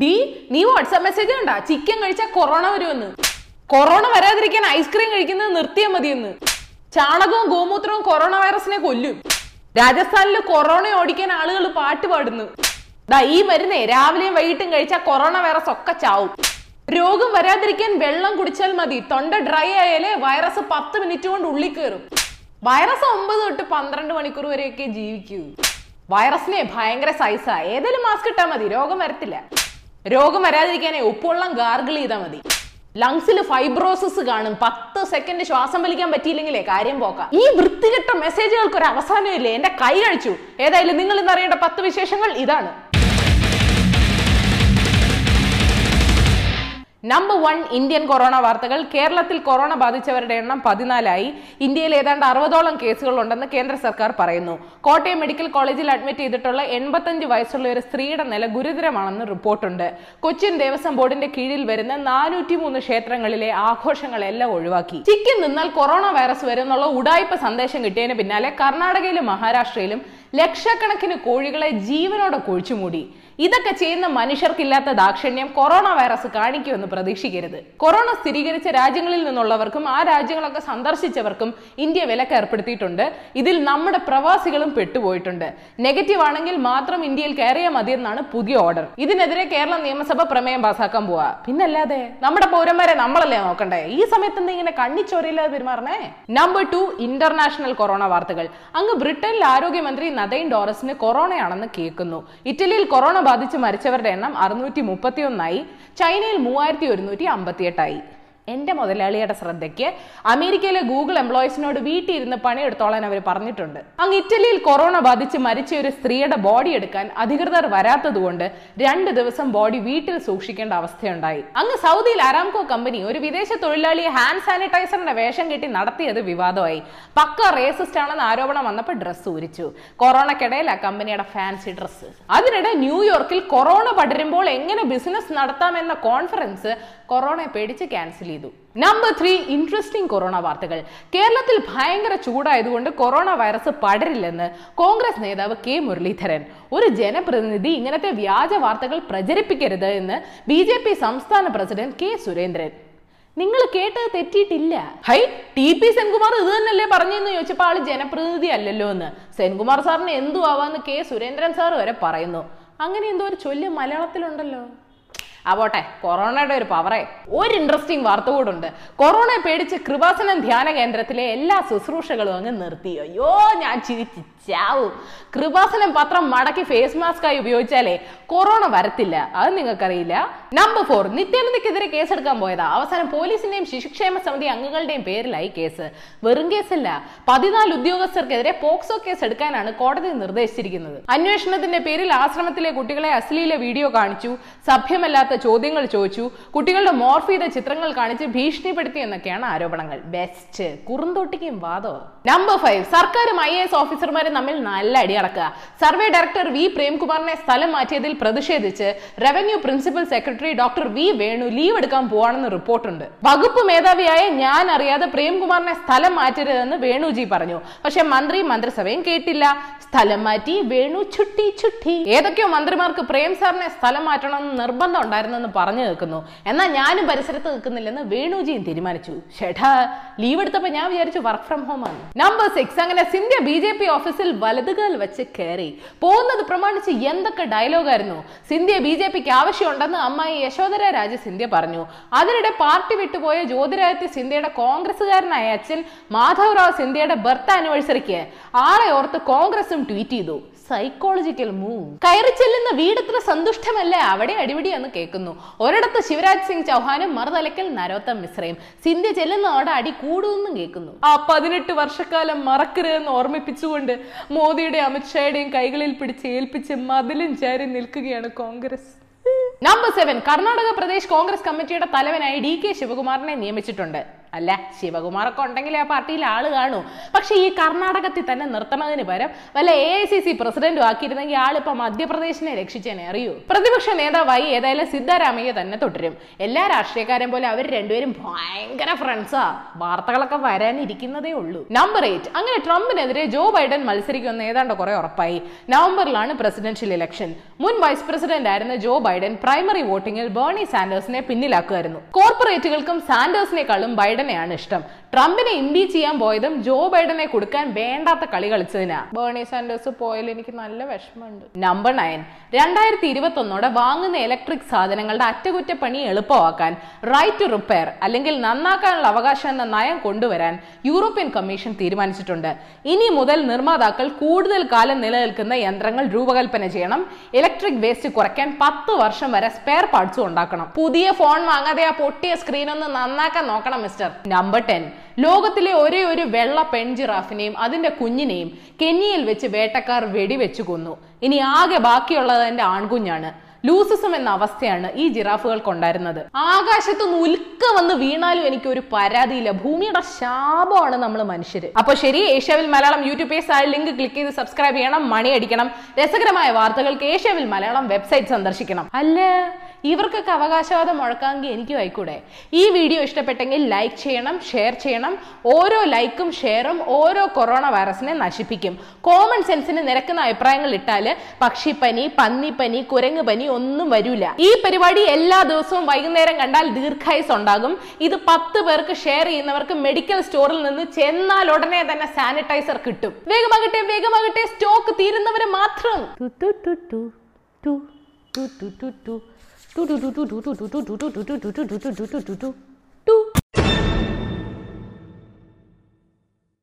D നീ WhatsApp message കണ്ട? Chicken കഴിച്ചാൽ കൊറോണ വരുമെന്ന്. കൊറോണ വരാതിരിക്കാൻ ഐസ്ക്രീം കഴിക്കുന്നത് നിർത്തിയാൽ മതിയെന്ന്. ചാണകവും ഗോമൂത്രവും കൊറോണ വൈറസിനെ കൊല്ലും. രാജസ്ഥാനിൽ കൊറോണ ഓടിക്കാൻ ആളുകൾ പാട്ട് പാടുന്നു. ദാ ഈ മരുന്നേ രാവിലെയും വൈകിട്ടും കഴിച്ചാൽ കൊറോണ വൈറസ് ഒക്കെ ചാവും. രോഗം വരാതിരിക്കാൻ വെള്ളം കുടിച്ചാൽ മതി. തൊണ്ട ഡ്രൈ ആയാലേ വൈറസ് പത്ത് മിനിറ്റ് കൊണ്ട് ഉള്ളിൽ കയറും വൈറസ് ഒമ്പത് തൊട്ട് പന്ത്രണ്ട് മണിക്കൂർ വരെയൊക്കെ ജീവിക്കൂ. വൈറസിനെ ഭയങ്കര സൈസാ ഏതെങ്കിലും മാസ്ക് ഇട്ടാൽ മതി. രോഗം വരത്തില്ല. രോഗം വരാതിരിക്കാനേ ഉപ്പുവെള്ളം ഗാർഗിൾ ചെയ്താൽ മതി. ലങ്സിൽ ഫൈബ്രോസിസ് കാണും. പത്ത് സെക്കൻഡ് ശ്വാസം വലിക്കാൻ പറ്റിയില്ലെങ്കിലേ കാര്യം പോക്കാം. ഈ വൃത്തികെട്ട മെസ്സേജുകൾക്ക് ഒരു അവസാനം ഇല്ലേ എന്റെ കൈ കഴിച്ചു. ഏതായാലും നിങ്ങൾ ഇന്ന് അറിയേണ്ട പത്ത് വിശേഷങ്ങൾ ഇതാണ്. നമ്പർ വൺ ഇന്ത്യൻ കൊറോണ വാർത്തകൾ. കേരളത്തിൽ കൊറോണ ബാധിച്ചവരുടെ എണ്ണം പതിനാലായി. ഇന്ത്യയിൽ ഏതാണ്ട് അറുപതോളം കേസുകൾ ഉണ്ടെന്ന് കേന്ദ്ര സർക്കാർ പറയുന്നു. കോട്ടയം മെഡിക്കൽ കോളേജിൽ അഡ്മിറ്റ് ചെയ്തിട്ടുള്ള എൺപത്തഞ്ച് വയസ്സുള്ള ഒരു സ്ത്രീയുടെ നില ഗുരുതരമാണെന്ന് റിപ്പോർട്ടുണ്ട്. കൊച്ചിൻ ദേവസ്വം ബോർഡിന്റെ കീഴിൽ വരുന്ന നാനൂറ്റി മൂന്ന് ക്ഷേത്രങ്ങളിലെ ആഘോഷങ്ങളെല്ലാം ഒഴിവാക്കി. ചിക്കൻ നിന്നാൽ കൊറോണ വൈറസ് വരും എന്നുള്ള ഉടായ്പ സന്ദേശം കിട്ടിയതിന് പിന്നാലെ കർണാടകയിലും മഹാരാഷ്ട്രയിലും ലക്ഷക്കണക്കിന് കോഴികളെ ജീവനോടെ കുഴിച്ചുമൂടി ഇതൊക്കെ ചെയ്യുന്ന മനുഷ്യർക്കില്ലാത്ത ദാക്ഷിണ്യം കൊറോണ വൈറസ് കാണിക്കുമെന്ന് പ്രതീക്ഷിക്കരുത്. കൊറോണ സ്ഥിരീകരിച്ച രാജ്യങ്ങളിൽ നിന്നുള്ളവർക്കും ആ രാജ്യങ്ങളൊക്കെ സന്ദർശിച്ചവർക്കും ഇന്ത്യ വിലക്ക് ഏർപ്പെടുത്തിയിട്ടുണ്ട്. ഇതിൽ നമ്മുടെ പ്രവാസികളും പെട്ടുപോയിട്ടുണ്ട്. നെഗറ്റീവ് ആണെങ്കിൽ മാത്രം ഇന്ത്യയിൽ കയറിയാൽ മതിയെന്നാണ് പുതിയ ഓർഡർ. ഇതിനെതിരെ കേരള നിയമസഭ പ്രമേയം പാസാക്കാൻ പോവാ. പിന്നല്ലാതെ നമ്മുടെ പൗരന്മാരെ നമ്മളല്ലേ നോക്കണ്ടേ? ഈ സമയത്ത് ഇങ്ങനെ കണ്ണിച്ചോരയില്ലാതെ പെരുമാറണേ നമ്പർ ടു ഇന്റർനാഷണൽ കൊറോണ വാർത്തകൾ. അങ്ങ് ബ്രിട്ടനിൽ ആരോഗ്യമന്ത്രി നദൈൻ ഡോറസിന് കൊറോണയാണെന്ന് കേൾക്കുന്നു. ഇറ്റലിയിൽ കൊറോണ ബാധിച്ച് മരിച്ചവരുടെ എണ്ണം അറുന്നൂറ്റി മുപ്പത്തി ഒന്നായി ചൈനയിൽ മൂവായിരത്തി ഒരുന്നൂറ്റി അമ്പത്തിയെട്ടായി എന്റെ മുതലാളിയുടെ ശ്രദ്ധയ്ക്ക് അമേരിക്കയിലെ ഗൂഗിൾ എംപ്ലോയീസിനോട് വീട്ടിൽ ഇരുന്ന് പണിയെടുത്തോളാൻ അവർ പറഞ്ഞിട്ടുണ്ട്. അങ്ങ് ഇറ്റലിയിൽ കൊറോണ ബാധിച്ച് മരിച്ച ഒരു സ്ത്രീയുടെ ബോഡി എടുക്കാൻ അധികൃതർ വരാത്തതുകൊണ്ട് രണ്ട് ദിവസം ബോഡി വീട്ടിൽ സൂക്ഷിക്കേണ്ട അവസ്ഥയുണ്ടായി. അങ്ങ് സൗദിയിൽ അരാംകോ കമ്പനി ഒരു വിദേശ തൊഴിലാളിയെ ഹാൻഡ് സാനിറ്റൈസറിന്റെ വേഷം കെട്ടി നടത്തിയത് വിവാദമായി. പക്ക റേസിസ്റ്റ് ആണെന്ന് ആരോപണം വന്നപ്പോൾ ഡ്രസ്സ് ഊരിച്ചു. കൊറോണക്കിടയിൽ ആ കമ്പനിയുടെ ഫാൻസി ഡ്രസ്സ്. അതിനിടെ ന്യൂയോർക്കിൽ കൊറോണ പടരുമ്പോൾ എങ്ങനെ ബിസിനസ് നടത്താമെന്ന കോൺഫറൻസ് കൊറോണയെ പേടിച്ച് ക്യാൻസൽ ചെയ്തു. നമ്പർ ത്രീ ഇൻട്രസ്റ്റിംഗ് കൊറോണ വാർത്തകൾ. കേരളത്തിൽ ഭയങ്കര ചൂടായതുകൊണ്ട് കൊറോണ വൈറസ് പടരില്ലെന്ന് കോൺഗ്രസ് നേതാവ് കെ മുരളീധരൻ. ഒരു ജനപ്രതിനിധി ഇങ്ങനത്തെ വ്യാജ വാർത്തകൾ പ്രചരിപ്പിക്കരുത് എന്ന് ബി സംസ്ഥാന പ്രസിഡന്റ് കെ സുരേന്ദ്രൻ. നിങ്ങൾ കേട്ടത് തെറ്റിയിട്ടില്ല. ഹൈ ടി പി സെൻകുമാർ ഇത് തന്നെയല്ലേ പറഞ്ഞെന്ന് ചോദിച്ചപ്പോൾ ആൾ ജനപ്രതിനിധി അല്ലല്ലോ എന്ന്. സെൻകുമാർ സാറിന് എന്തു ആവാന്ന് കെ സുരേന്ദ്രൻ സാർ വരെ പറയുന്നു. അങ്ങനെ എന്തോ ഒരു ചൊല്ല് മലയാളത്തിലുണ്ടല്ലോ. ആവട്ടെ കൊറോണയുടെ ഒരു പവറേ ഒരു ഇൻട്രസ്റ്റിംഗ് വാർത്ത കൂടുണ്ട് കൊറോണയെ പേടിച്ച് കൃപാസനം ധ്യാന കേന്ദ്രത്തിലെ എല്ലാ ശുശ്രൂഷകളും അങ്ങ് നിർത്തി. അയ്യോ ഞാൻ ചിരിച്ചു കൃപാസനം പത്രം മടക്കി ഫേസ് മാസ്ക് ആയി ഉപയോഗിച്ചാലേ കൊറോണ വരത്തില്ല. അത് നിങ്ങൾക്കറിയില്ല. നമ്പർ ഫോർ നിത്യാനന്ദക്കെതിരെ കേസെടുക്കാൻ പോയതാ. അവസാനം പോലീസിന്റെയും ശിശുക്ഷേമ സമിതി അംഗങ്ങളുടെയും പേരിലായി കേസ്. വെറും കേസല്ല പതിനാല് ഉദ്യോഗസ്ഥർക്കെതിരെ പോക്സോ കേസ് എടുക്കാനാണ് കോടതി നിർദ്ദേശിച്ചിരിക്കുന്നത്. അന്വേഷണത്തിന്റെ പേരിൽ ആശ്രമത്തിലെ കുട്ടികളെ അശ്ലീല വീഡിയോ കാണിച്ചു. സഭ്യമല്ലാത്ത ചോദ്യങ്ങൾ ചോദിച്ചു. കുട്ടികളുടെ മോർഫ് ചെയ്ത ചിത്രങ്ങൾ കാണിച്ച് ഭീഷണിപ്പെടുത്തി എന്നൊക്കെയാണ് ആരോപണങ്ങൾ. ബെസ്റ്റ് കുറുന്തോട്ടിക്കും വാദോ നമ്പർ ഫൈവ് സർക്കാരും ഐ എസ് ഓഫീസർമാരും തമ്മിൽ നല്ല അടി അടക്കുക. സർവേ ഡയറക്ടർ വി പ്രേംകുമാറിനെ സ്ഥലം മാറ്റിയതിൽ പ്രതിഷേധിച്ച് revenue principal secretary doctor V Venu leave എടുക്കാൻ പോവാണെന്ന് റിപ്പോർട്ടുണ്ട് വകുപ്പ് മേധാവിയായ ഞാൻ അറിയാതെ പ്രേംകുമാറിനെ സ്ഥലം മാറ്റരുതെന്ന് വേണുജി പറഞ്ഞു. പക്ഷെ മന്ത്രി മന്ത്രിസഭയും കേട്ടില്ല. സ്ഥലം മാറ്റി വേണു ചുട്ടി ചുട്ടി. ഏതൊക്കെയോ മന്ത്രിമാർക്ക് പ്രേം സാറിനെ സ്ഥലം മാറ്റണമെന്ന് നിർബന്ധം ഉണ്ടായിരുന്നെന്ന് പറഞ്ഞു നിൽക്കുന്നു. എന്നാൽ ഞാനും പരിസരത്ത് നിൽക്കുന്നില്ലെന്ന് വേണുജിയും തീരുമാനിച്ചു. ഷെഠാ ലീവ് എടുത്തപ്പോൾ ഞാൻ വിചാരിച്ചു വർക്ക് ഫ്രം ഹോം ആണ്. നമ്പർ സിക്സ് അങ്ങനെ സിന്ധ്യ ബി ജെ പി ഓഫീസിൽ വലതുകാൽ വെച്ച് കയറി. പോകുന്നത് പ്രമാണിച്ച് എന്തൊക്കെ ഡയലോഗായിരുന്നു സിന്ധ്യ ബി ജെ പിക്ക് ആവശ്യമുണ്ടെന്ന് അമ്മായി യശോധര രാജ സിന്ധ്യ പറഞ്ഞു. അതിനിടെ പാർട്ടി വിട്ടുപോയ ജ്യോതിരാദിത്യ സിന്ധ്യയുടെ കോൺഗ്രസുകാരനായ അച്ഛൻ മാധവറാവ് സിന്ധ്യയുടെ ബർത്ത് ആനിവേഴ്സറിക്ക് ആളെ ഓർത്ത് കോൺഗ്രസും ട്വീറ്റ് ചെയ്തു. സൈക്കോളജിക്കൽ മൂവ് കയറി ചെല്ലുന്ന വീടത്ര സന്തുഷ്ടമല്ല? അവിടെ അടിപിടിയെന്ന് കേൾക്കുന്നു. ഒരിടത്ത് ശിവരാജ് സിംഗ് ചൗഹാനും മറുതലക്കൽ നരോത്തം മിശ്രയും. സിന്ധ്യ ചെല്ലുന്നതോടെ അടി കൂടുമെന്നും കേൾക്കുന്നു. ആ പതിനെട്ട് വർഷക്കാലം മറക്കരുതെന്ന് ഓർമ്മിപ്പിച്ചുകൊണ്ട് മോദിയുടെ അമിത്ഷായുടെയും കൈകളിൽ പിടിച്ച് ഏൽപ്പിച്ച് മതിലും ചാരി നിൽക്കുകയാണ് Congress. Number seven Karnataka Pradesh Congress committee തലവനായി ഡി കെ ശിവകുമാറിനെ നിയമിച്ചിട്ടുണ്ട്. അല്ല? ശിവകുമാറൊക്കെ ഉണ്ടെങ്കിൽ ആ പാർട്ടിയിൽ ആൾ കാണൂ. പക്ഷെ ഈ കർണാടകത്തിൽ തന്നെ നിർത്തണതിന് പകരം വല്ല എ ഐ സി സി പ്രസിഡന്റും ആക്കിയിരുന്നെങ്കിൽ ആളിപ്പോ മധ്യപ്രദേശിനെ രക്ഷിച്ചേനെ അറിയൂ? പ്രതിപക്ഷ നേതാവായി ഏതായാലും സിദ്ധാരാമയ്യ തന്നെ തുടരും. എല്ലാ രാഷ്ട്രീയക്കാരും പോലെ അവർ രണ്ടുപേരും ഭയങ്കര ഫ്രണ്ട്സാ വാർത്തകളൊക്കെ വരാനിരിക്കുന്നതേ ഉള്ളൂ. നമ്പർ എയ്റ്റ് അങ്ങനെ ട്രംപിനെതിരെ ജോ ബൈഡൻ മത്സരിക്കുമെന്ന് ഏതാണ്ട് കുറെ ഉറപ്പായി. നവംബറിലാണ് പ്രസിഡൻഷ്യൽ ഇലക്ഷൻ മുൻ വൈസ് പ്രസിഡന്റ് ആയിരുന്ന ജോ ബൈഡൻ പ്രൈമറി വോട്ടിംഗിൽ ബേർണി സാൻഡേഴ്സിനെ പിന്നിലാക്കുമായിരുന്നു. കോർപ്പറേറ്റുകൾക്കും സാൻഡേഴ്സിനെക്കാളും ബൈഡനെയാണ് ഇഷ്ടം. ട്രംപിനെ ഇംപീച്ച് ചെയ്യാൻ പോയതും ജോ ബൈഡനെ കൊടുക്കാൻ വേണ്ടാത്ത കളി കളിച്ചതിനാ. ബേണി സാൻഡേഴ്സ് പോയാൽ എനിക്ക് നല്ല വിഷമമുണ്ട്. നമ്പർ നയൻ രണ്ടായിരത്തി ഇരുപത്തി ഒന്നോടെ വാങ്ങുന്ന ഇലക്ട്രിക് സാധനങ്ങളുടെ അറ്റകുറ്റപ്പണി എളുപ്പമാക്കാൻ റൈറ്റ് ടു റിപ്പയർ അല്ലെങ്കിൽ നന്നാക്കാനുള്ള അവകാശം എന്ന നയം കൊണ്ടുവരാൻ യൂറോപ്യൻ കമ്മീഷൻ തീരുമാനിച്ചിട്ടുണ്ട്. ഇനി മുതൽ നിർമ്മാതാക്കൾ കൂടുതൽ കാലം നിലനിൽക്കുന്ന യന്ത്രങ്ങൾ രൂപകൽപ്പന ചെയ്യണം. ഇലക്ട്രിക് വേസ്റ്റ് കുറയ്ക്കാൻ പത്ത് വർഷം വരെ സ്പെയർ പാർട്സും ഉണ്ടാക്കണം. പുതിയ ഫോൺ വാങ്ങാതെ ആ പൊട്ടിയ സ്ക്രീൻ ഒന്ന് നന്നാക്കാൻ നോക്കണം മിസ്റ്റർ നമ്പർ ടെൻ ലോകത്തിലെ ഒരേ ഒരു വെള്ള പെൺജിറാഫിനെയും അതിന്റെ കുഞ്ഞിനെയും കെന്നിയിൽ വെച്ച് വേട്ടക്കാർ വെടിവെച്ചു കൊന്നു. ഇനി ആകെ ബാക്കിയുള്ളത് എന്റെ ആൺകുഞ്ഞാണ്. ലൂസിസം എന്ന അവസ്ഥയാണ് ഈ ജിറാഫുകൾക്കുണ്ടായിരുന്നത്. ആകാശത്ത് ഉൽക്ക വന്ന് വീണാലും എനിക്ക് ഒരു പരാതിയില്ല. ഭൂമിയുടെ ശാപമാണ് നമ്മൾ മനുഷ്യർ അപ്പൊ ശരി ഏഷ്യാവിൽ മലയാളം യൂട്യൂബ് പേജ് ആയ ലിങ്ക് ക്ലിക്ക് ചെയ്ത് സബ്സ്ക്രൈബ് ചെയ്യണം മണി അടിക്കണം. രസകരമായ വാർത്തകൾക്ക് ഏഷ്യാവിൽ മലയാളം വെബ്സൈറ്റ് സന്ദർശിക്കണം. അല്ല ഇവർക്കൊക്കെ അവകാശവാദം മുഴക്കാമെങ്കിൽ എനിക്കും ആയിക്കൂടെ? ഈ വീഡിയോ ഇഷ്ടപ്പെട്ടെങ്കിൽ ലൈക്ക് ചെയ്യണം ഷെയർ ചെയ്യണം ഓരോ ലൈക്കും ഷെയറും ഓരോ കൊറോണ വൈറസിനെ നശിപ്പിക്കും. കോമൺ സെൻസിന് നിരക്കുന്ന അഭിപ്രായങ്ങൾ ഇട്ടാൽ പക്ഷിപ്പനി പന്നിപ്പനി കുരങ്ങ് പനി ഒന്നും വരില്ല ഈ പരിപാടി എല്ലാ ദിവസവും വൈകുന്നേരം കണ്ടാൽ ദീർഘായുസ് ഉണ്ടാകും. ഇത് പത്ത് പേർക്ക് ഷെയർ ചെയ്യുന്നവർക്ക് മെഡിക്കൽ സ്റ്റോറിൽ നിന്ന് ചെന്നാൽ ഉടനെ തന്നെ സാനിറ്റൈസർ കിട്ടും. വേഗമാകട്ടെ വേഗമാകട്ടെ സ്റ്റോക്ക് തീരുന്നവരെ മാത്രം. 두두두두두두두두두두두두두두두두두